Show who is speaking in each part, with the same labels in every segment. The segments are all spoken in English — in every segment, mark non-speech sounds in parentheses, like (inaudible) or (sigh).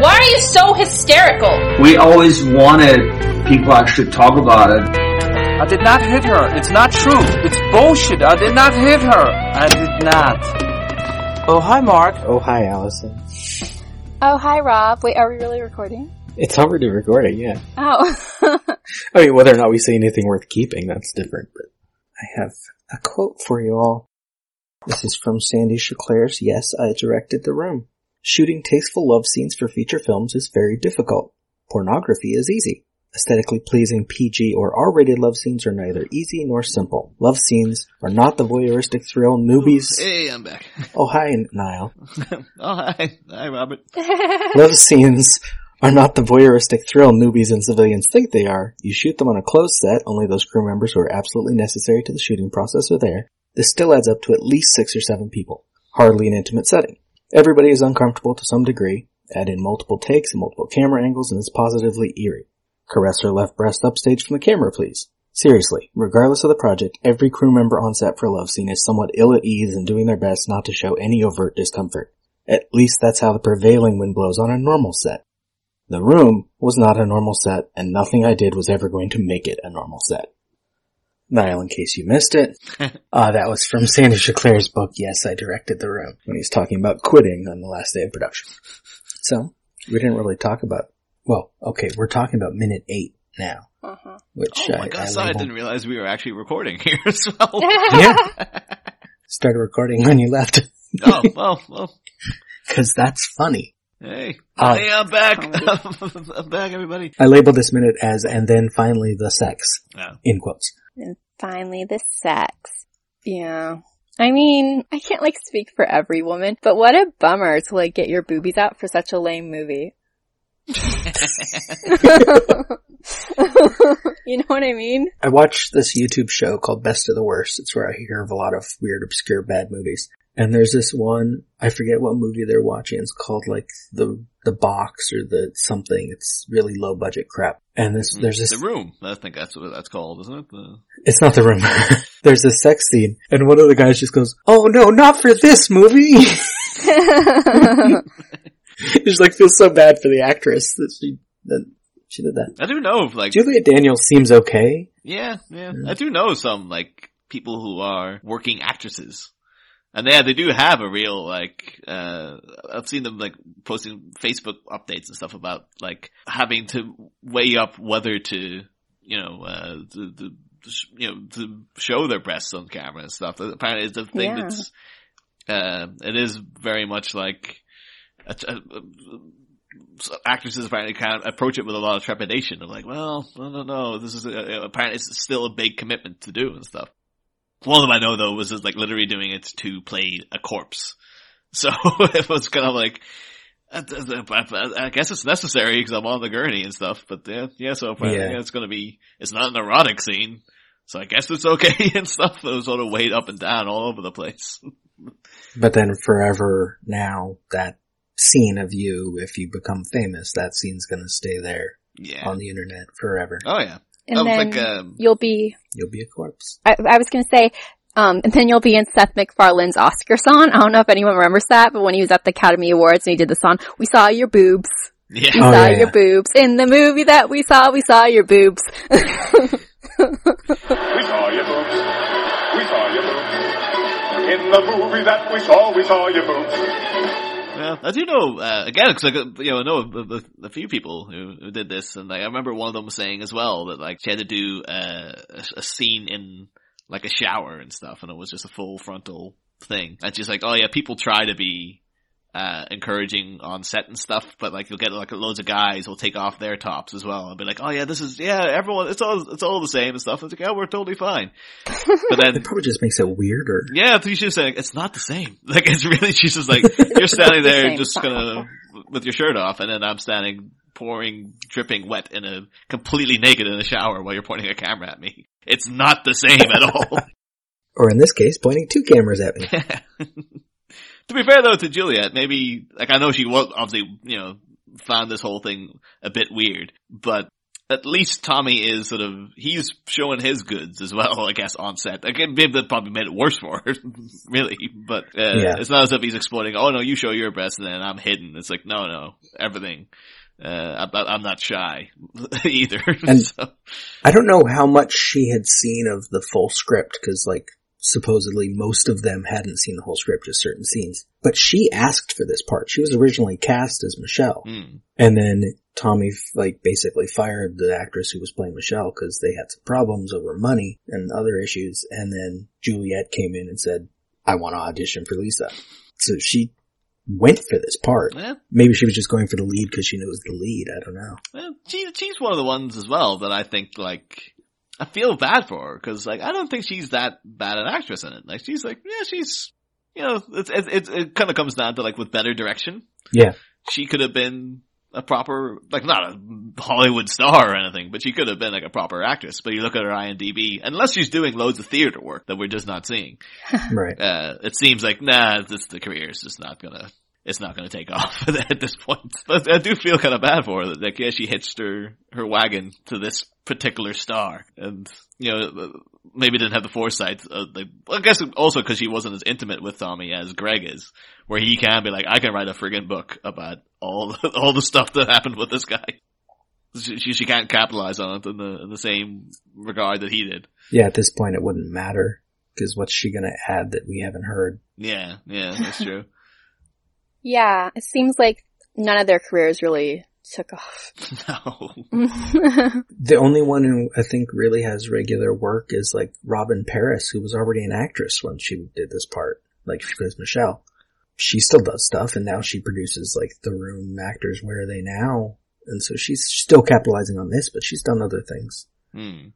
Speaker 1: Why are you so hysterical?
Speaker 2: We always wanted people actually talk about it.
Speaker 3: I did not hit her. It's not true. It's bullshit. I did not hit her. I did not. Oh, hi, Mark.
Speaker 4: Oh, hi, Allison.
Speaker 5: Oh, hi, Rob. Wait, are we really recording?
Speaker 4: It's already recording, yeah.
Speaker 5: Oh. (laughs)
Speaker 4: I mean, whether or not we say anything worth keeping, that's different, but I have a quote for you all. This is from Sandy Schklair's Yes, I Directed the Room. Shooting tasteful love scenes for feature films is very difficult. Pornography is easy. Aesthetically pleasing PG or R-rated love scenes are neither easy nor simple. Love scenes are not the voyeuristic thrill newbies.
Speaker 6: Hey, I'm back. (laughs)
Speaker 4: Oh, hi, Niall. (laughs)
Speaker 6: oh, hi. Hi, Robert. (laughs)
Speaker 4: Love scenes are not the voyeuristic thrill newbies and civilians think they are. You shoot them on a closed set, only those crew members who are absolutely necessary to the shooting process are there. This still adds up to at least six or seven people. Hardly an intimate setting. Everybody is uncomfortable to some degree. Add in multiple takes and multiple camera angles and it's positively eerie. Caress her left breast upstage from the camera, please. Seriously, regardless of the project, every crew member on set for love scene is somewhat ill at ease and doing their best not to show any overt discomfort. At least that's how the prevailing wind blows on a normal set. The room was not a normal set, and nothing I did was ever going to make it a normal set. Niall, in case you missed it, (laughs) uh, that was from Sandy Schklair's book, Yes, I Directed the Room, when he's talking about quitting on the last day of production. So, we didn't really talk about, well, okay, we're talking about minute eight now,
Speaker 5: uh-huh.
Speaker 4: which
Speaker 6: Oh
Speaker 4: I,
Speaker 6: my god,
Speaker 4: I
Speaker 6: so I didn't realize we were actually recording (laughs) here as well.
Speaker 4: yeah. (laughs) Started recording when you left,
Speaker 6: oh, well, well,
Speaker 4: cause that's funny.
Speaker 6: hey.
Speaker 4: Uh,
Speaker 6: hey, I'm back. I'm back, everybody.
Speaker 4: I labeled this minute as, and then finally the sex,
Speaker 6: Yeah.
Speaker 4: in quotes.
Speaker 5: And finally, the sex. Yeah. I mean, I can't like speak for every woman, but what a bummer to like get your boobies out for such a lame movie. (laughs) you know what I mean?
Speaker 4: I watched this YouTube show called Best of the Worst. It's where I hear of a lot of weird, obscure, bad movies. And there's this one, I forget what movie they're watching. It's called like the, the box or the something. It's really low budget crap. And this, hmm. there's this,
Speaker 6: The room. I think that's what that's called, isn't it? The...
Speaker 4: it's not the room. (laughs) there's a sex scene and one of the guys just goes, Oh no, not for this movie. (laughs) (laughs) He just like feels so bad for the actress that she, that she did that.
Speaker 6: I do know, like,
Speaker 4: Julia Daniels seems okay.
Speaker 6: yeah, yeah. I do know some, like, people who are working actresses. And yeah, they do have a real, like, uh, I've seen them, like, posting Facebook updates and stuff about, like, having to weigh up whether to, you know, uh, to, to, you know, to show their breasts on camera and stuff. Apparently it's a thing
Speaker 5: Yeah.
Speaker 6: that's, uh, it is very much like, a, a, a- actresses apparently kind of approach it with a lot of trepidation. Of like, well, I don't know. This is apparently it's still a big commitment to do and stuff. One of them I know though was just like literally doing it to play a corpse. (laughs) So it was kind of like, I, guess it's necessary because I'm on the gurney and stuff. But yeah, yeah. So
Speaker 4: Yeah.
Speaker 6: yeah, it's going to be. It's not an erotic scene, so I guess it's okay (laughs) and stuff. It was sort of weighed up and down all over the place. (laughs)
Speaker 4: But then forever now, that scene of you, if you become famous, that scene's gonna stay there
Speaker 6: Yeah.
Speaker 4: on the internet forever.
Speaker 6: Oh yeah.
Speaker 5: And
Speaker 6: I was
Speaker 5: then
Speaker 6: like, um,
Speaker 5: you'll be,
Speaker 4: You'll be a corpse.
Speaker 5: I, I was gonna say, um, and then you'll be in Seth MacFarlane's Oscar song. I don't know if anyone remembers that, but when he was at the Academy Awards and he did the song, we saw your boobs.
Speaker 6: yeah.
Speaker 5: We
Speaker 4: Oh,
Speaker 5: saw
Speaker 4: yeah,
Speaker 5: your
Speaker 4: yeah.
Speaker 5: boobs. In the movie that we saw, we saw your boobs.
Speaker 7: We saw your boobs. We saw your boobs. In the movie that we saw, we saw your boobs.
Speaker 6: Yeah, I do know, uh, again, because I, you know, I know a, a, a few people who, who did this, and like, I remember one of them saying as well that like she had to do uh, a, a scene in like a shower and stuff, and it was just a full frontal thing. And she's like, oh yeah, people try to be uh, encouraging on set and stuff, but like you'll get like loads of guys will take off their tops as well and be like, oh yeah, this is, yeah, everyone, it's all, it's all the same and stuff. It's like, yeah, we're totally fine. But then, (laughs)
Speaker 4: It probably just makes it weirder.
Speaker 6: yeah, she's just saying it's not the same. (laughs) Like it's really, she's just like you're standing there
Speaker 5: same,
Speaker 6: just
Speaker 5: it's not
Speaker 6: gonna with your shirt off, and then I'm standing pouring, dripping wet in a completely naked in a shower while you're pointing a camera at me. It's not the same at all. (laughs)
Speaker 4: Or in this case, pointing two cameras at me.
Speaker 6: To be fair though to Juliette, maybe like I know she was obviously you know found this whole thing a bit weird, but at least Tommy is sort of he's showing his goods as well. (laughs) I guess on set. Again, maybe that probably made it worse for her, (laughs) really. But uh,
Speaker 4: Yeah.
Speaker 6: it's not as if he's exploiting. Oh no, you show your best and then I'm hidden. It's like no, no, everything. Uh, I'm, not, I'm not shy (laughs) either.
Speaker 4: And-
Speaker 6: so,
Speaker 4: I don't know how much she had seen of the full script because like supposedly most of them hadn't seen the whole script, just certain scenes. But she asked for this part. She was originally cast as Michelle.
Speaker 6: hmm.
Speaker 4: And then Tommy like basically fired the actress who was playing Michelle because they had some problems over money and other issues. And then Juliette came in and said, I want to audition for Lisa. So she went for this part.
Speaker 6: Yeah.
Speaker 4: Maybe she was just going for the lead because she knows the lead. I don't know.
Speaker 6: Well, she, she's one of the ones as well that I think like I feel bad for her because like I don't think she's that bad an actress in it. Like she's like yeah, she's you know it's it it, it kind of comes down to like with better direction,
Speaker 4: Yeah.
Speaker 6: she could have been a proper like not a Hollywood star or anything, but she could have been like a proper actress. But you look at her IMDb, and unless she's doing loads of theater work that we're just not seeing, (laughs)
Speaker 4: Right.
Speaker 6: uh, it seems like nah, this the career is just not gonna. It's not going to take (laughs) off (laughs) at this point. But I do feel kind of bad for her. that, Like, yeah, she hitched her her wagon to this particular star, and you know, uh, maybe didn't have the foresight. Of, like, I guess also because she wasn't as intimate with Tommy as Greg is, where he can be like, I can write a friggin' book about all the, (laughs) all the stuff that happened with this guy. She, she she can't capitalize on it in the in the same regard that he did.
Speaker 4: Yeah. At this point, it wouldn't matter because what's she going to add that we haven't heard?
Speaker 6: Yeah, yeah, that's true.
Speaker 5: Yeah, it seems like none of their careers really took off.
Speaker 6: no. (laughs) (laughs)
Speaker 4: The only one who I think really has regular work is like Robyn Paris, who was already an actress when she did this part, like as Michelle. She still does stuff and now she produces like The Room actors. Where are they now? And so she's still capitalizing on this, but she's done other things.
Speaker 6: Hmm.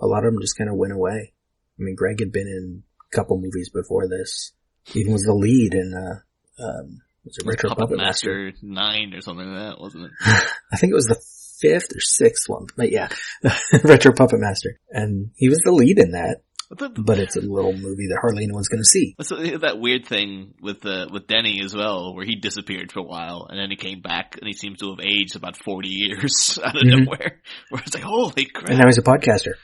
Speaker 4: A lot of them just kind of went away. I mean, Greg had been in a couple movies before this. Even was the lead in, uh, um, was it Retro
Speaker 6: Puppet,
Speaker 4: Puppet Master?
Speaker 6: Master nine or something like that, wasn't it? (laughs)
Speaker 4: I think it was the fifth or sixth one, but yeah, (laughs) Retro Puppet Master. And he was the lead in that,
Speaker 6: But the-
Speaker 4: but it's a little movie that hardly anyone's gonna see.
Speaker 6: That's uh, that weird thing with uh, with Denny as well, where he disappeared for a while and then he came back and he seems to have aged about forty years (laughs) out of
Speaker 4: Mhm.
Speaker 6: nowhere. Where it's like, holy crap!
Speaker 4: And now he's a podcaster.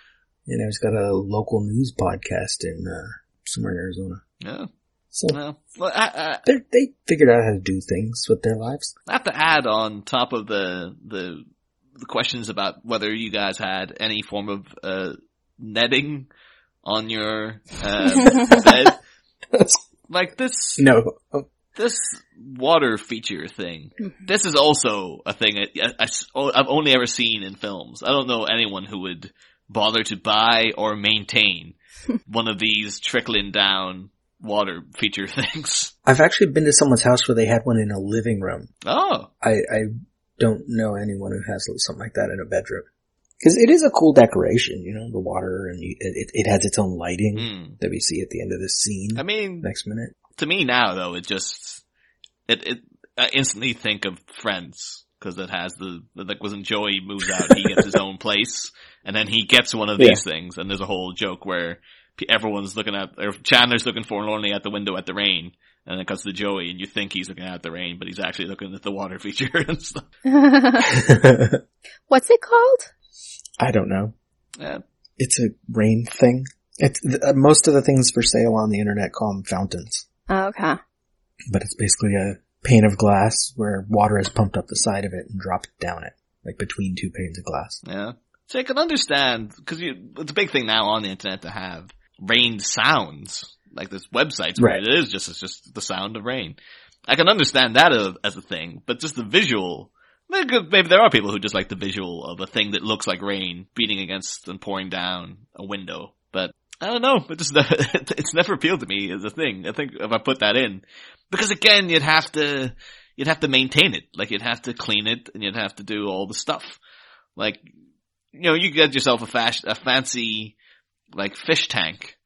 Speaker 4: You know, he's got a local news podcast in, uh, somewhere in Arizona.
Speaker 6: yeah.
Speaker 4: So
Speaker 6: well, I, I,
Speaker 4: they figured out how to do things with their lives.
Speaker 6: I have to add on top of the the the questions about whether you guys had any form of uh, netting on your uh, (laughs) bed, (laughs) like this
Speaker 4: No.
Speaker 6: This water feature thing, this is also a thing I, I, have only ever seen in films. I don't know anyone who would bother to buy or maintain (laughs) one of these trickling down water feature (laughs) things.
Speaker 4: I've actually been to someone's house where they had one in a living room.
Speaker 6: Oh,
Speaker 4: I, I don't know anyone who has something like that in a bedroom. Cause it is a cool decoration, you know, the water and you, it, it has its own lighting
Speaker 6: Hmm.
Speaker 4: that we see at the end of the scene.
Speaker 6: I mean,
Speaker 4: next minute.
Speaker 6: to me now though, it just, it, it, I instantly think of Friends. Cause it has the, like wasn't Joey moves out, he gets his (laughs) own place, and then he gets one of
Speaker 4: Yeah.
Speaker 6: these things, and there's a whole joke where everyone's looking at, or Chandler's looking forlornly at the window at the rain, and then it cuts to Joey, and you think he's looking at the rain, but he's actually looking at the water (laughs) feature and stuff. (laughs)
Speaker 5: What's it called?
Speaker 4: I don't know.
Speaker 6: Yeah.
Speaker 4: It's a rain thing. It's uh, most of the things for sale on the internet call them fountains,
Speaker 5: Oh, okay.
Speaker 4: but it's basically a pane of glass where water is pumped up the side of it and dropped down it, like between two panes of glass.
Speaker 6: Yeah. So I can understand, cause you, it's a big thing now on the internet to have rain sounds. Like this websites where
Speaker 4: Right.
Speaker 6: it is just, it's just the sound of rain. I can understand that as, as a thing, but just the visual, maybe there are people who just like the visual of a thing that looks like rain beating against and pouring down a window. But I don't know, it just, (laughs) it's never appealed to me as a thing. I think if I put that in, because again, you'd have to, you'd have to maintain it. Like you'd have to clean it and you'd have to do all the stuff. Like, you know, you get yourself a fast, a fancy, like fish tank.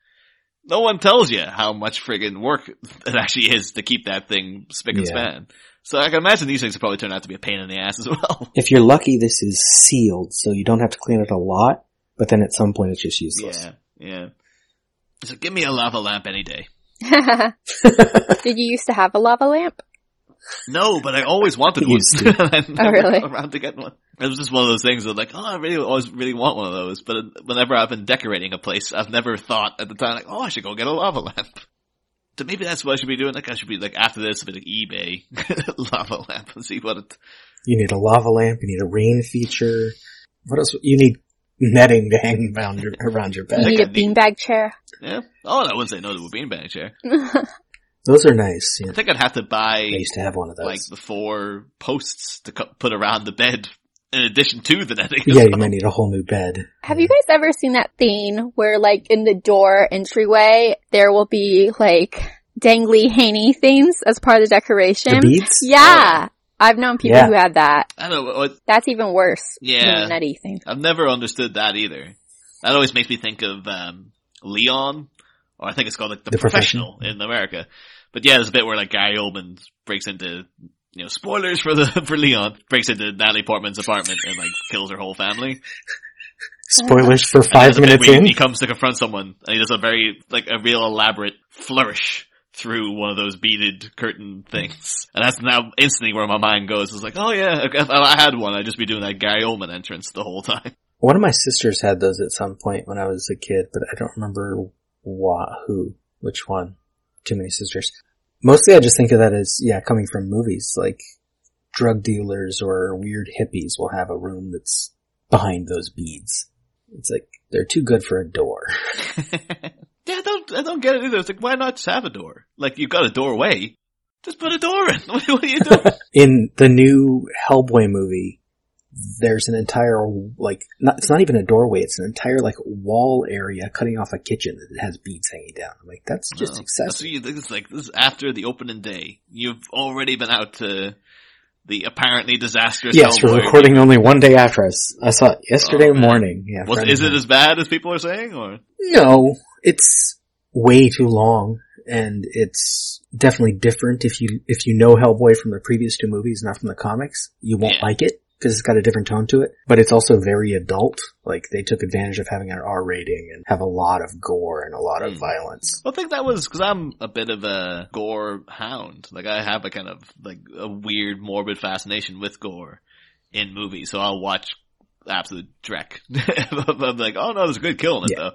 Speaker 6: no one tells you how much friggin' work it actually is to keep that thing spick and
Speaker 4: Yeah.
Speaker 6: span. So I can imagine these things will probably turn out to be a pain in the ass as (laughs) well.
Speaker 4: If you're lucky, this is sealed, so you don't have to clean it a lot, but then at some point it's just useless.
Speaker 6: Yeah, yeah. So give me a lava lamp any day. (laughs) (laughs)
Speaker 5: Did you used to have a lava lamp?
Speaker 6: No, but I always wanted one.
Speaker 4: Used to.
Speaker 6: I never
Speaker 5: Oh, really?
Speaker 6: got around to get one. It was just one of those things that like, oh, I really always really want one of those. But whenever I've been decorating a place, I've never thought at the time like, oh, I should go get a lava lamp. (laughs) So maybe that's what I should be doing. Like I should be like after this, a bit of eBay (laughs) lava lamp and see what it.
Speaker 4: You need a lava lamp, you need a rain feature. What else? You need netting to hang around your, around your bed.
Speaker 5: You
Speaker 4: bed.
Speaker 5: need a
Speaker 6: I need-
Speaker 5: beanbag chair.
Speaker 6: Yeah. Oh, I wouldn't say no to a beanbag chair. (laughs)
Speaker 4: Those are nice. Yeah.
Speaker 6: I think I'd have to buy
Speaker 4: I used to have one of those.
Speaker 6: like the four posts to cu- put around the bed in addition to the netting. as
Speaker 4: yeah, you
Speaker 6: well.
Speaker 4: might need a whole new bed.
Speaker 5: Have you guys ever seen that thing where like in the door entryway there will be like dangly hangy things as part of the decoration?
Speaker 4: The beads?
Speaker 5: Yeah. I've known people
Speaker 4: Yeah.
Speaker 5: who had that.
Speaker 6: I don't know. What,
Speaker 5: That's even worse
Speaker 6: Yeah.
Speaker 5: than the nutty thing.
Speaker 6: I've never understood that either. That always makes me think of um, Leon, or I think it's called like the,
Speaker 4: The
Speaker 6: professional,
Speaker 4: Professional.
Speaker 6: in America. But yeah, there's a bit where like Gary Oldman breaks into, you know, spoilers for the (laughs) for Leon, breaks into Natalie Portman's apartment and like kills her whole family.
Speaker 4: Spoilers for five
Speaker 6: there's a bit
Speaker 4: minutes
Speaker 6: he-
Speaker 4: in.
Speaker 6: he comes to confront someone, and he does a very like a real elaborate flourish through one of those beaded curtain things. And that's now instantly where my mind goes. It's like, oh yeah, if I had one, I'd just be doing that Gary Oldman entrance the whole time. (laughs)
Speaker 4: One of my sisters had those at some point when I was a kid, but I don't remember what, who, which one. Too many sisters. Mostly I just think of that as, yeah, coming from movies, like drug dealers or weird hippies will have a room that's behind those beads. It's like, they're too good for a door. (laughs) (laughs)
Speaker 6: Yeah, I don't, I don't get it either. It's like, why not just have a door? Like, you've got a doorway. Just put a door in. What, (laughs) what are you doing?
Speaker 4: In the new Hellboy movie, there's an entire, like, not, it's not even a doorway, it's an entire, like, wall area cutting off a kitchen that has beads hanging down. I'm like, that's just
Speaker 6: No.
Speaker 4: excessive.
Speaker 6: So you think it's like, this is after the opening day. You've already been out to the apparently disastrous
Speaker 4: Yes, we're recording only one day after us. I saw it yesterday
Speaker 6: Oh,
Speaker 4: morning. Yeah,
Speaker 6: is it as bad as people are saying, or?
Speaker 4: No, it's way too long, and it's definitely different. If you if you know Hellboy from the previous two movies, not from the comics, you won't
Speaker 6: Yeah.
Speaker 4: like it because it's got a different tone to it. But it's also very adult. Like they took advantage of having an R rating and have a lot of gore and a lot of
Speaker 6: Hmm.
Speaker 4: violence.
Speaker 6: I think that was because I'm a bit of a gore hound. Like I have a kind of like a weird morbid fascination with gore in movies. So I'll watch absolute dreck. (laughs) I'm like, oh no, there's a good kill in it
Speaker 4: Yeah.
Speaker 6: though.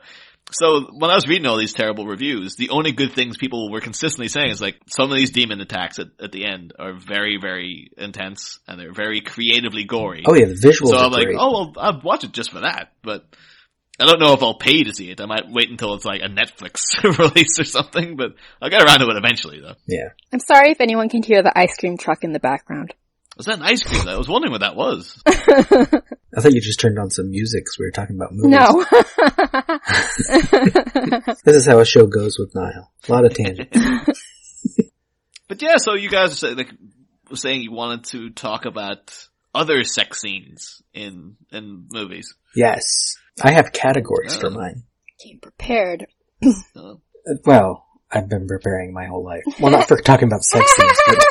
Speaker 6: So when I was reading all these terrible reviews, the only good things people were consistently saying is like some of these demon attacks at, at the end are very, very intense and they're very creatively gory.
Speaker 4: Oh yeah, the visuals
Speaker 6: So I'm like,
Speaker 4: great.
Speaker 6: oh well, I'll watch it just for that. But I don't know if I'll pay to see it. I might wait until it's like a Netflix (laughs) release or something. But I'll get around to it eventually, though.
Speaker 4: Yeah,
Speaker 5: I'm sorry if anyone can hear the ice cream truck in the background.
Speaker 6: Was that an ice cream? though? I was wondering what that was. (laughs)
Speaker 4: I thought you just turned on some music because we were talking about movies.
Speaker 5: No. (laughs) (laughs)
Speaker 4: this is how a show goes with Niall. A lot of tangents.
Speaker 6: But yeah, so you guys say- like were saying you wanted to talk about other sex scenes in in movies.
Speaker 4: yes, I have categories for
Speaker 6: Oh.
Speaker 4: mine.
Speaker 5: Came prepared.
Speaker 6: Oh.
Speaker 4: Uh, Well, I've been preparing my whole life. Well, not for talking about sex scenes, but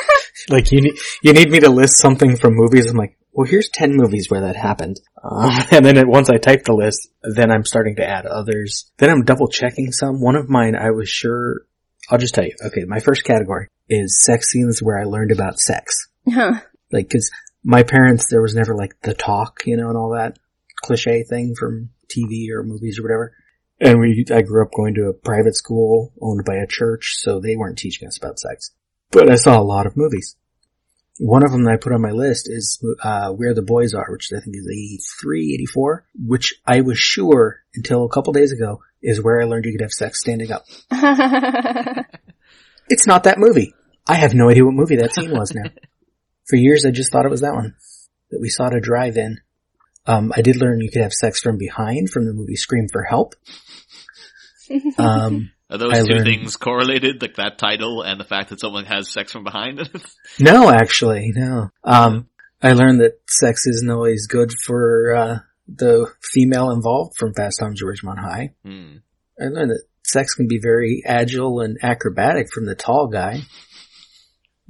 Speaker 4: like you need you need me to list something from movies. I'm like, well, here's ten movies where that happened, um, (laughs) and then it, once I type the list, then I'm starting to add others. Then I'm double checking some. One of mine, I was sure. I'll just tell you. Okay, my first category is sex scenes where I learned about sex.
Speaker 5: Huh.
Speaker 4: Like, cause my parents, there was never like the talk, you know, and all that cliche thing from TV or movies or whatever. And we, I grew up going to a private school owned by a church, so they weren't teaching us about sex. But I saw a lot of movies. One of them that I put on my list is, uh, Where the Boys Are, which I think is 83, 84, which I was sure until a couple days ago is where I learned you could have sex standing up. (laughs) It's not that movie. I have no idea what movie that scene was now. For years I just thought it was that one that we saw at a drive-in. Um, I did learn you could have sex from behind from the movie Scream for Help. (laughs) Um,
Speaker 6: Are those
Speaker 4: I
Speaker 6: two
Speaker 4: learned-
Speaker 6: things correlated, like that title and the fact that someone has sex from behind it? (laughs)
Speaker 4: no, actually, no. Um, I learned that sex isn't always good for, uh, the female involved from Fast Times at Ridgemont High.
Speaker 6: hmm.
Speaker 4: I learned that sex can be very agile and acrobatic from the tall guy.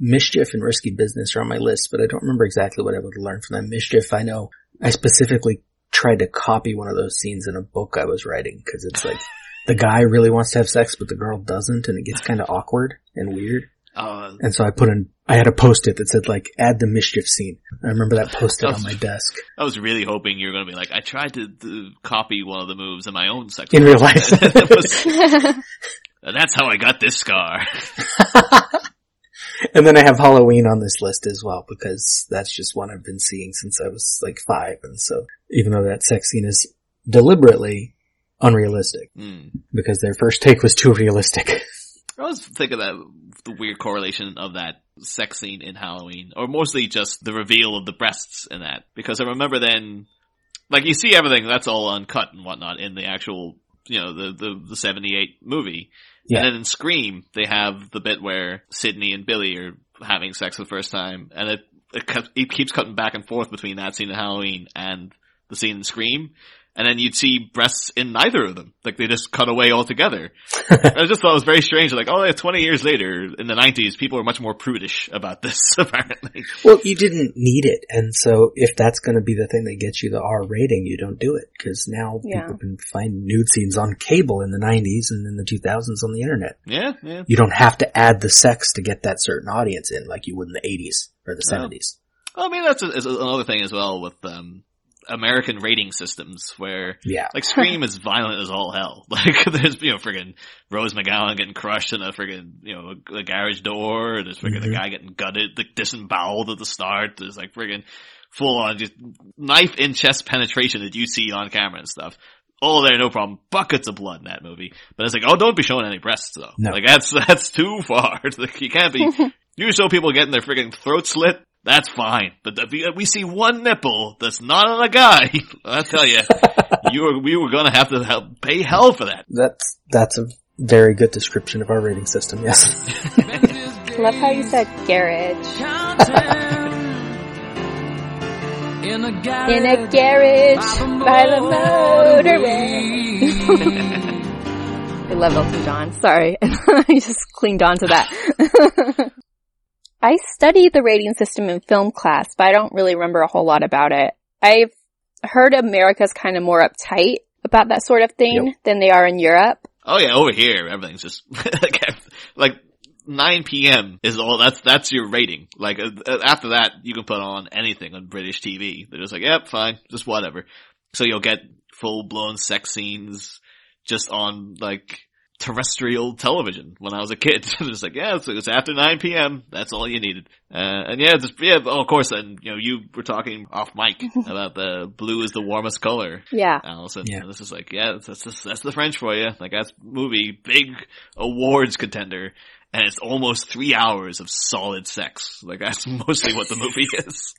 Speaker 4: Mischief and risky business are on my list, but I don't remember exactly what I would learn from that. Mischief, I know I specifically tried to copy one of those scenes in a book I was writing because it's like the guy really wants to have sex, but the girl doesn't, and it gets kind of awkward and weird.
Speaker 6: Uh,
Speaker 4: And so I put in, I had a post-it that said like, add the mischief scene. I remember that post-it on my desk.
Speaker 6: I was really hoping you were going to be like, I tried to, to copy one of the moves in my own sex.
Speaker 4: In real life. (laughs)
Speaker 6: Was- (laughs) (laughs) that's how I got this scar.
Speaker 4: And then I have Halloween on this list as well because that's just one I've been seeing since I was like five. And so even though that sex scene is deliberately unrealistic
Speaker 6: Hmm.
Speaker 4: because their first take was too realistic. (laughs)
Speaker 6: I always think of that the weird correlation of that sex scene in Halloween, or mostly just the reveal of the breasts in that, because I remember then, like you see everything that's all uncut and whatnot in the actual, you know, the the, the seventy eight movie,
Speaker 4: Yeah.
Speaker 6: and then in Scream they have the bit where Sidney and Billy are having sex for the first time, and it it, cut, it keeps cutting back and forth between that scene in Halloween and the scene in Scream. And then you'd see breasts in neither of them. Like they just cut away altogether. (laughs) I just thought it was very strange. Like, oh, yeah, 20 years later, in the 90s, people were much more prudish about this, (laughs) apparently.
Speaker 4: well, you didn't need it. And so if that's going to be the thing that gets you the R rating, you don't do it because now
Speaker 5: Yeah.
Speaker 4: people can find nude scenes on cable in the 90s and in the 2000s on the internet.
Speaker 6: Yeah, yeah.
Speaker 4: You don't have to add the sex to get that certain audience in like you would in the 80s or the
Speaker 6: No.
Speaker 4: 70s.
Speaker 6: Well, I mean, that's a, another thing as well with, um, American rating systems where,
Speaker 4: Yeah.
Speaker 6: like, Scream is violent as all hell. (laughs) Like, there's, you know, friggin' Rose McGowan getting crushed in a friggin', you know, a, a garage door. There's friggin'
Speaker 4: Mhm.
Speaker 6: a guy getting gutted, like, disemboweled at the start. There's like friggin' full on just knife in chest penetration that you see on camera and stuff. Oh, there, no problem. Buckets of blood in that movie. But it's like, oh, don't be showing any breasts though.
Speaker 4: No.
Speaker 6: Like that's, (laughs) that's too far. (laughs) Like you can't be, you show people getting their friggin' throat slit, that's fine. But if we- we see one nipple that's not on a guy, (laughs) I tell you, (laughs) you were, we were gonna have to help, pay hell for that.
Speaker 4: That's, that's a very good description of our rating system. Yes. (laughs)
Speaker 5: Love how you said garage.
Speaker 8: In a
Speaker 5: In a garage by the motorway. I love Elton John. Sorry. I just clinged on to that. I studied the rating system in film class, but I don't really remember a whole lot about it. I've heard America's kind of more uptight about that sort of thing
Speaker 4: Yep.
Speaker 5: than they are in Europe.
Speaker 6: Oh yeah, over here everything's just (laughs) like like 9 p.m. is all that's that's your rating. Like uh, uh, after that, you can put on anything on British TV. They're just like, yep, fine, just whatever. So you'll get full blown sex scenes just on like terrestrial television when I was a kid. (laughs) just like, yeah, it's, it's after 9 p.m. That's all you needed. Uh, and yeah, just, yeah, oh, of course, and you know, you were talking off mic (laughs) about the blue is the warmest color.
Speaker 5: Yeah.
Speaker 6: Allison.
Speaker 4: Yeah.
Speaker 6: And this is like, yeah, that's, that's, that's the French for you. Like that's movie, big awards contender. And it's almost three hours of solid sex. Like that's (laughs) mostly what the movie is.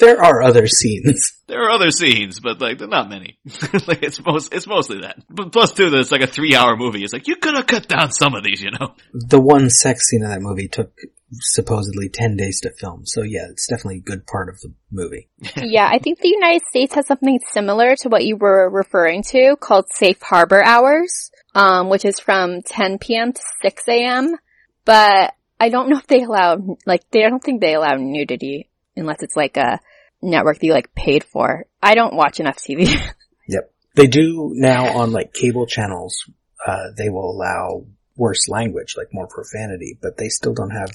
Speaker 4: there are other scenes. (laughs)
Speaker 6: There are other scenes, but like, they're not many. (laughs) like it's most, it's mostly that. But plus two, that it's like a three hour movie. It's like, you could have cut down some of these, you know?
Speaker 4: The one sex scene in that movie took supposedly 10 days to film. So yeah, it's definitely a good part of the movie.
Speaker 5: yeah, I think the United States has something similar to what you were referring to called safe harbor hours, um, which is from 10 p.m. to 6 a.m. But I don't know if they allow, like, they I don't think they allow nudity unless it's like a network that you like paid for. I don't watch enough TV. (laughs)
Speaker 4: Yep. They do now on like cable channels, uh, they will allow worse language, like more profanity, but they still don't have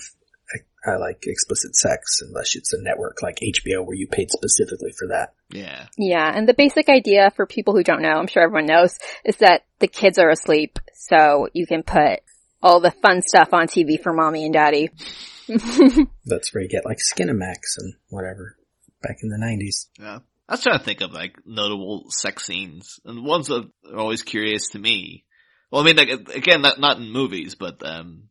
Speaker 4: uh, like explicit sex unless it's a network like HBO where you paid specifically for that.
Speaker 6: Yeah.
Speaker 5: yeah, and the basic idea for people who don't know, I'm sure everyone knows, is that the kids are asleep, so you can put all the fun stuff on TV for mommy and daddy. (laughs)
Speaker 4: That's where you get like Skinamax and whatever back in the 90s.
Speaker 6: Yeah. I was trying to think of like notable sex scenes and ones that are always curious to me. Well, I mean, like again, not not in movies, but um,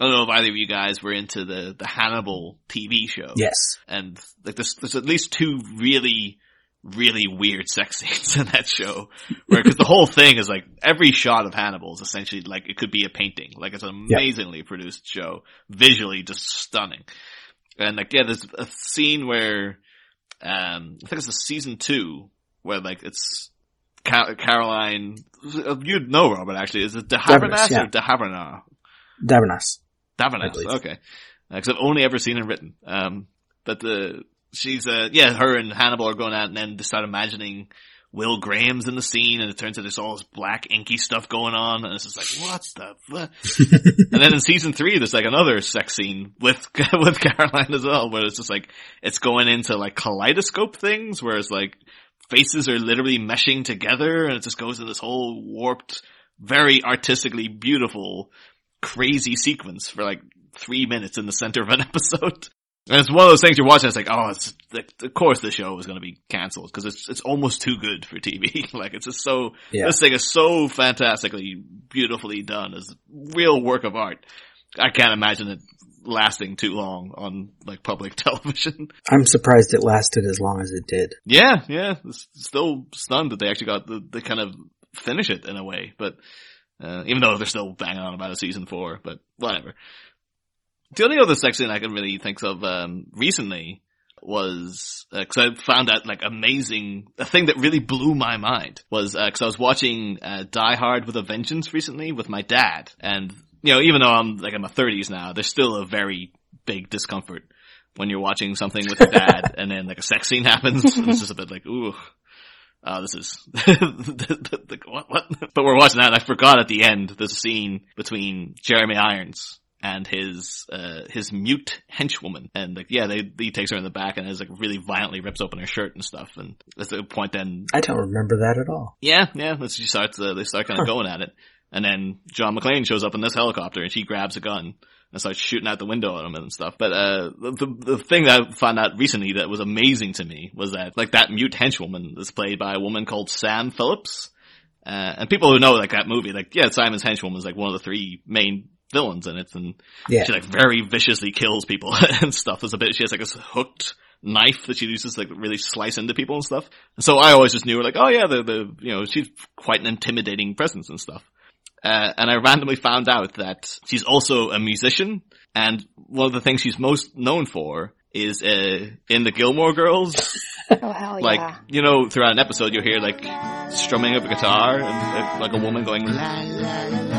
Speaker 6: I don't know if either of you guys were into the the Hannibal TV show.
Speaker 4: Yes.
Speaker 6: and like there's there's at least two really really weird sex (laughs) scenes in that show where because the whole thing is like every shot of Hannibal is essentially like it could be a painting like it's an
Speaker 4: Yeah.
Speaker 6: amazingly produced show visually just stunning and like yeah there's a scene where um I think it's a season two where like it's Ca- Caroline, you'd know Robert actually, is it de Habermas
Speaker 4: yeah.
Speaker 6: or de Habernas?
Speaker 4: Dabernas. Believe.
Speaker 6: okay. Because I've only ever seen it written. Um, but the, she's, uh, yeah, her and Hannibal are going out and then they start imagining Will Graham's in the scene and it turns out there's all this black inky stuff going on and it's just like, what the fuck? (laughs) and then in season three, there's like another sex scene with, (laughs) with Caroline as well, where it's just like, it's going into like kaleidoscope things where it's like, faces are literally meshing together and it just goes in this whole warped, very artistically beautiful, crazy sequence for like three minutes in the center of an (laughs) episode. And it's one of those things you're watching, it's like, oh, it's, like, of course the show is going to be cancelled because it's, it's almost too good for TV. (laughs) like it's just so,
Speaker 4: Yeah.
Speaker 6: this thing is so fantastically, beautifully done. It's a real work of art. I can't imagine it lasting too long on like public (laughs) television.
Speaker 4: I'm surprised it lasted as long as it did.
Speaker 6: Yeah, yeah. Still stunned that they actually got the, the kind of finish it in a way, but, uh, even though they're still banging on about a season four, but whatever. The only other sex scene I can really think of, um, recently was, uh 'cause cause I found out like amazing, a thing that really blew my mind was, uh 'cause cause I was watching, uh, Die Hard with a Vengeance recently with my dad, and, you know, even though I'm like in my thirties now, there's still a very big discomfort when you're watching something with your dad (laughs) and then like a sex scene happens. it's just a bit like, ooh, uh, this is, (laughs) the, the, what, what? But we're watching that and I forgot at the end the scene between Jeremy Irons and his, uh, his mute henchwoman. And like, yeah, they, he takes her in the back and is like really violently rips open her shirt and stuff. And at the point then,
Speaker 4: I don't remember that at all.
Speaker 6: yeah, yeah, that's, she starts, uh, they start kind of going at it. And then John McClane shows up in this helicopter and she grabs a gun and starts shooting out the window at him and stuff. But, uh, the, the, the thing that I found out recently that was amazing to me was that, like, that mute henchwoman is played by a woman called Sam Phillips. Uh, and people who know, like, that movie, like, yeah, Simon's henchwoman is like one of the three main villains in it and
Speaker 4: Yeah.
Speaker 6: she like very viciously kills people (laughs) and stuff. There's a bit, she has like this hooked knife that she uses to like really slice into people and stuff. And so I always just knew her like, oh yeah, the, the, you know, she's quite an intimidating presence and stuff. Uh, and I randomly found out that she's also a musician and one of the things she's most known for is, uh, in the Gilmore Girls. (laughs)
Speaker 5: Oh hell
Speaker 6: like,
Speaker 5: yeah.
Speaker 6: you know, throughout an episode you'll hear like strumming of a guitar and like, like a woman going la la la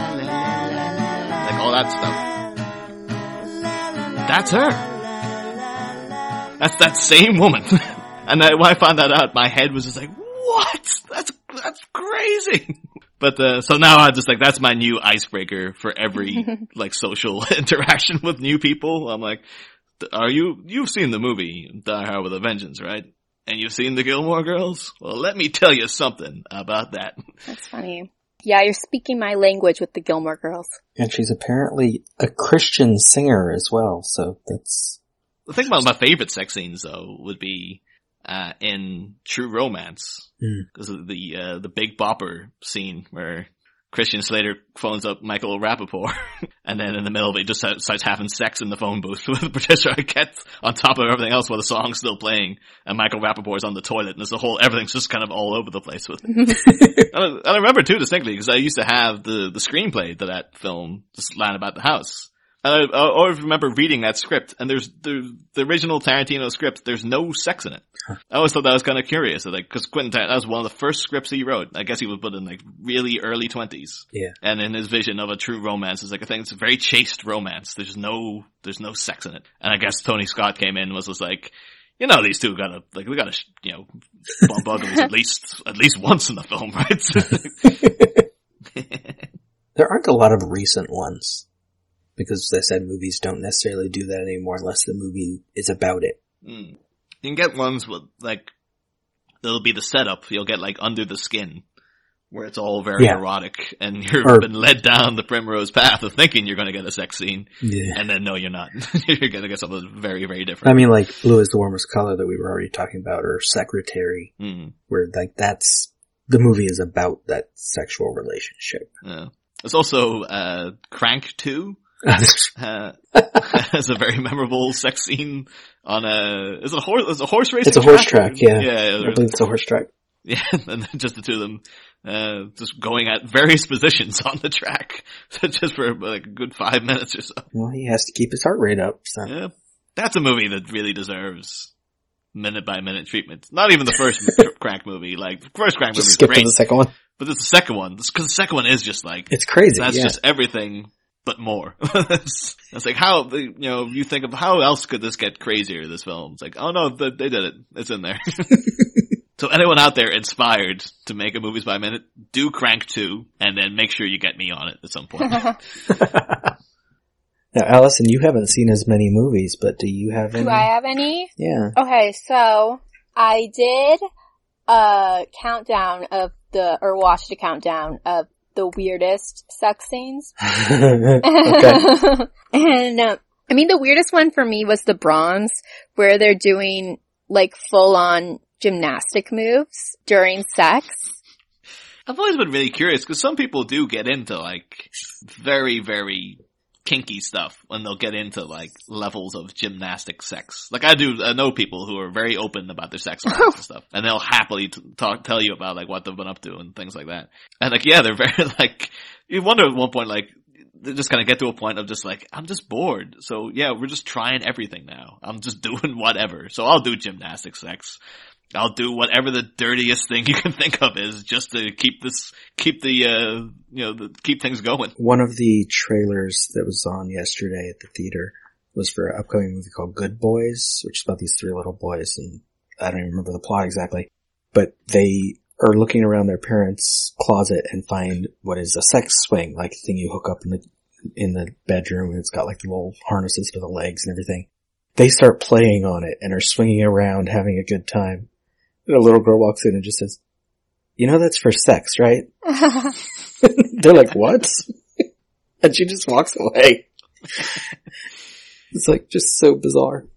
Speaker 6: all that stuff. That's her. That's that same woman. (laughs) and I, when I found that out, my head was just like, what? That's, that's crazy. (laughs) But, uh, so now I'm just like, that's my new icebreaker for every, (laughs) like, social interaction with new people. I'm like, are you, you've seen the movie Die Hard with a Vengeance, right? And you've seen the Gilmore Girls? Well, let me tell you something about that.
Speaker 5: That's funny. Yeah, you're speaking my language with the Gilmore Girls.
Speaker 4: And she's apparently a Christian singer as well, so that's,
Speaker 6: The thing about my favorite sex scenes though would be, uh, in True Romance. Because of the, uh, the Big Bopper scene where Christian Slater phones up Michael Rapaport (laughs) and then in the middle of it just starts having sex in the phone booth (laughs) with Patricia Arquette on top of everything else while the song's still playing and Michael Rapaport's on the toilet and there's the whole, everything's just kind of all over the place with it. (laughs) I, and I remember too distinctly because I used to have the, the screenplay to that film just lying about the house. And I, I always remember reading that script, and there's the the original Tarantino script. There's no sex in it. I always thought that was kind of curious, like because Quentin Tarantino that was one of the first scripts he wrote. I guess he was put in like really early twenties.
Speaker 4: Yeah.
Speaker 6: And in his vision of a true romance, is like a thing. It's a very chaste romance. There's no there's no sex in it. And I guess Tony Scott came in and was just like. You know, these two gotta, like, we gotta, you know, bump uglies at least, at least once in the film, right? (laughs) (laughs)
Speaker 4: there aren't a lot of recent ones. Because as I said, movies don't necessarily do that anymore unless the movie is about it.
Speaker 6: Mm. You can get ones with like that'll be the setup. You'll get like under the skin, where it's all very
Speaker 4: Yeah.
Speaker 6: erotic, and (laughs) you've
Speaker 4: Or-
Speaker 6: been led down the primrose path of thinking you're going to get a sex scene,
Speaker 4: Yeah.
Speaker 6: and then no, you're not. (laughs) you're going to get something very, very different.
Speaker 4: I mean, like Blue is the warmest color that we were already talking about, or Secretary,
Speaker 6: Mm.
Speaker 4: where like that's the movie is about that sexual relationship.
Speaker 6: Yeah. It's also uh, Crank Two. (laughs) uh, (laughs) has a very memorable sex scene on a is it a horse is a horse racing
Speaker 4: It's a horse
Speaker 6: track?
Speaker 4: yeah.
Speaker 6: yeah
Speaker 4: I believe it's a horse track. (laughs)
Speaker 6: Yeah, and then just the two of them, uh, just going at various positions on the track, just for like a good five minutes or so.
Speaker 4: Well, he has to keep his heart rate up. So
Speaker 6: Yeah, that's a movie that really deserves minute by minute treatment. Not even the first crank movie. Like the first crank
Speaker 4: Just
Speaker 6: movie is
Speaker 4: skip
Speaker 6: great,
Speaker 4: to the second one.
Speaker 6: but it's the second one because the second one is just like
Speaker 4: It's crazy.
Speaker 6: that's
Speaker 4: yeah.
Speaker 6: just everything but more. it's, (laughs) it's like how you know you think of how else could this get crazier? This film. It's like oh no, they they did it. It's in there. (laughs) so anyone out there inspired to make a movies by minute, do Crank two, and then make sure you get me on it at some point. (laughs)
Speaker 4: Now, Allison, you haven't seen as many movies, but do you have any?
Speaker 5: Do I have any?
Speaker 4: Yeah.
Speaker 5: Okay, so I did a countdown of the, or watched a countdown of the weirdest sex scenes. (laughs) (laughs) and uh, I mean, the weirdest one for me was the bronze, where they're doing like full on gymnastic moves during sex.
Speaker 6: I've always been really curious because some people do get into like very, very kinky stuff when they'll get into like levels of gymnastic sex. Like I do, I know people who are very open about their sex lives and stuff, and they'll happily t- talk, tell you about like what they've been up to and things like that. And like, yeah, they're very (laughs) like, you wonder at one point like, they just kind of get to a point of just like, I'm just bored. So yeah, we're just trying everything now. I'm just (laughs) doing whatever. So I'll do gymnastic sex. I'll do whatever the dirtiest thing you can think of is just to keep this, keep the, uh, you know, the, keep things going.
Speaker 4: One of the trailers that was on yesterday at the theater was for an upcoming movie called Good Boys, which is about these three little boys, and I don't even remember the plot exactly, but they are looking around their parents' closet and find what is a sex swing, like thing you hook up in the in the bedroom, and it's got like the little harnesses for the legs and everything. They start playing on it and are swinging around, having a good time. And a little girl walks in and just says, "You know that's for sex, right?" (laughs) (laughs) They're like, "What?" (laughs) and she just walks away. it's like just so bizarre.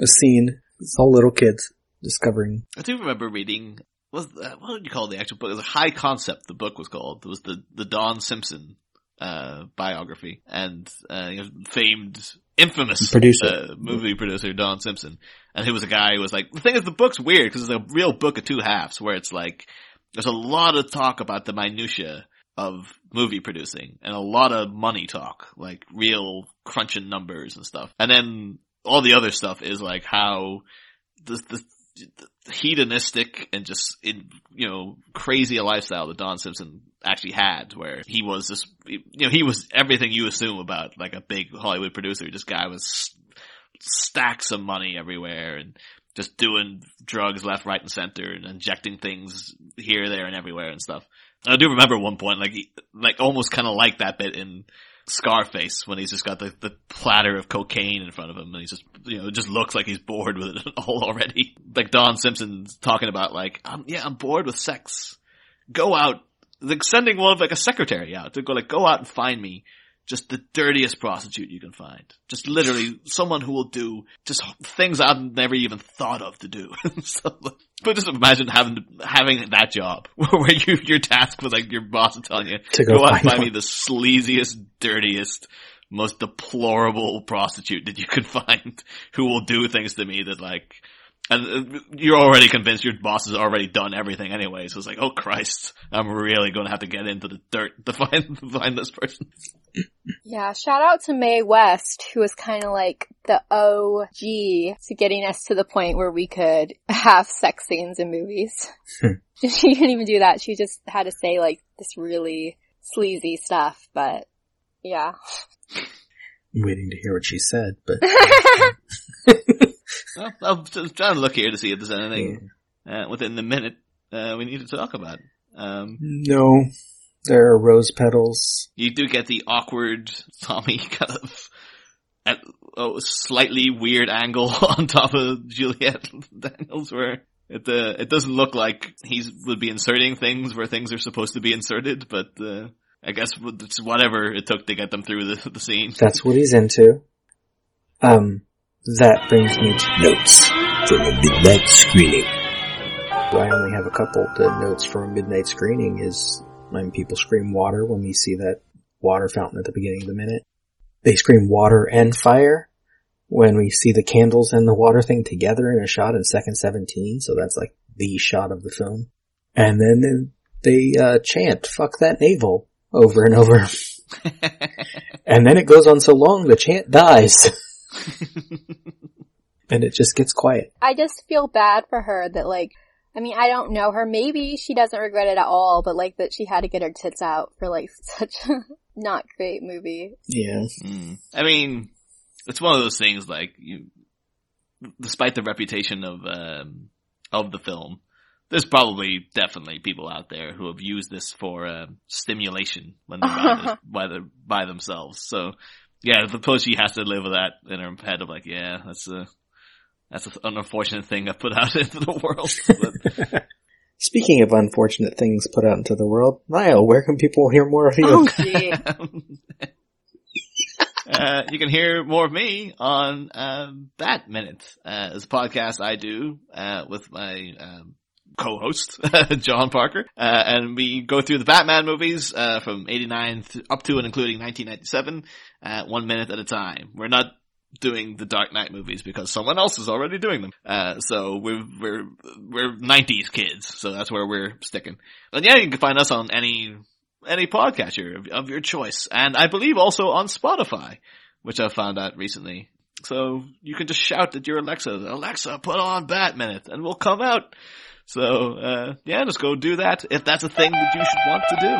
Speaker 4: A scene. It's all little kids discovering.
Speaker 6: I do remember reading, was that, what did you call the actual book? It was a high concept, the book was called. It was the, the Don Simpson, uh, biography and, uh, you know, famed, infamous
Speaker 4: Producer.
Speaker 6: Uh, movie producer Don Simpson. And he was a guy who was like, the thing is the book's weird because it's a real book of two halves where it's like, there's a lot of talk about the minutia of movie producing and a lot of money talk, like real crunching numbers and stuff. And then all the other stuff is like how the, the, the hedonistic and just in, you know, crazy a lifestyle that Don Simpson actually had where he was this, you know, he was everything you assume about like a big Hollywood producer. This guy was stacks of money everywhere and just doing drugs left, right, and center and injecting things here, there, and everywhere and stuff. I do remember one point, like, like almost kind of like that bit in Scarface when he's just got the, the platter of cocaine in front of him and he's just, you know, just looks like he's bored with it (laughs) all already. Like Don Simpson's talking about like, yeah, I'm bored with sex. Go out, like sending one of like a secretary out to go like, go out and find me just the dirtiest prostitute you can find. Just literally someone who will do just things I've never even thought of to do. (laughs) so, but just imagine having having that job (laughs) where you you're tasked with like your boss is telling you
Speaker 4: To go
Speaker 6: out and
Speaker 4: find
Speaker 6: find me the sleaziest, dirtiest, most deplorable prostitute that you could (laughs) find who will do things to me that like and uh, you're already convinced your boss has already done everything anyway, so it's like, oh Christ, I'm really going to have to get into the dirt to find to (laughs) find this person.
Speaker 5: Yeah, shout out to Mae West, who was kind of like the OG to getting us to the point where we could have sex scenes in movies. (laughs) she didn't even do that. She just had to say like this really sleazy stuff, but yeah.
Speaker 4: I'm waiting to hear what she said, but (laughs)
Speaker 6: Well, I'm just trying to look here to see if there's anything uh, within the minute uh, we need to talk about. Um,
Speaker 4: no. There are rose petals.
Speaker 6: you do get the awkward Tommy (laughs) kind of at a slightly weird angle (laughs) on top of Juliette (laughs) Daniels where it uh, it doesn't look like he's would be inserting things where things are supposed to be inserted, but uh, I guess it's whatever it took to get them through the, the scene.
Speaker 4: That's what he's into. Um, that brings me to notes from a midnight screening. I only have a couple. The notes from a midnight screening is when people scream water when we see that water fountain at the beginning of the minute. They scream water and fire when we see the candles and the water thing together in a shot in second 17. So that's like the shot of the film. And then they uh, chant, fuck that navel over and over. (laughs) and then it goes on so long the chant dies. (laughs) (laughs) And it just gets quiet.
Speaker 5: I just feel bad for her that like, I mean, I don't know her. Maybe she doesn't regret it at all, but like that she had to get her tits out for like (laughs) such a not great movie.
Speaker 4: Yeah.
Speaker 6: Mm. I mean, it's one of those things like you, despite the reputation of, um, of the film, there's probably definitely people out there who have used this for, uh, stimulation when they're by, this, (laughs) by, the, by themselves. So, yeah, the suppose she has to live with that in her head of like, yeah, that's a, that's an unfortunate thing I put out (laughs) into the world. But, (laughs)
Speaker 4: Speaking of unfortunate things put out into the world, Niall, where can people hear more of you?
Speaker 5: Oh, (laughs)
Speaker 6: uh, you can hear more of me on um, Bat Minute, uh, as a podcast I do uh, with my um, co-host (laughs) John Parker, uh, and we go through the Batman movies uh, from '89 th- up to and including 1997, uh, one minute at a time. We're not doing the Dark Knight movies because someone else is already doing them. Uh, so we're, we're, we're 90s kids. So that's where we're sticking. And yeah, you can find us on any, any podcatcher of, of your choice. And I believe also on Spotify, which I found out recently. So you can just shout at your Alexa, Alexa, put on Bat Minute and we'll come out. So, uh, yeah, just go do that if that's a thing that you should want to do.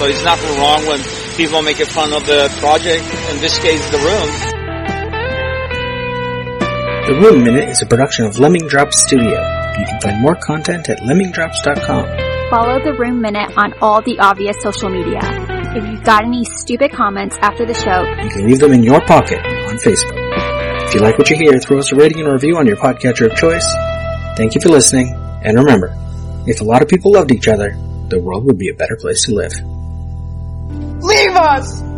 Speaker 9: So it's nothing wrong when people make fun of the project, in this case The Room.
Speaker 4: The Room Minute is a production of Lemming Drops Studio. You can find more content at lemmingdrops.com.
Speaker 10: Follow the Room Minute on all the obvious social media. If you've got any stupid comments after the show,
Speaker 4: You can leave them in your pocket on Facebook. If you like what you hear, throw us a rating and review on your podcatcher of choice. Thank you for listening, and remember, if a lot of people loved each other, the world would be a better place to live.
Speaker 11: Leave us!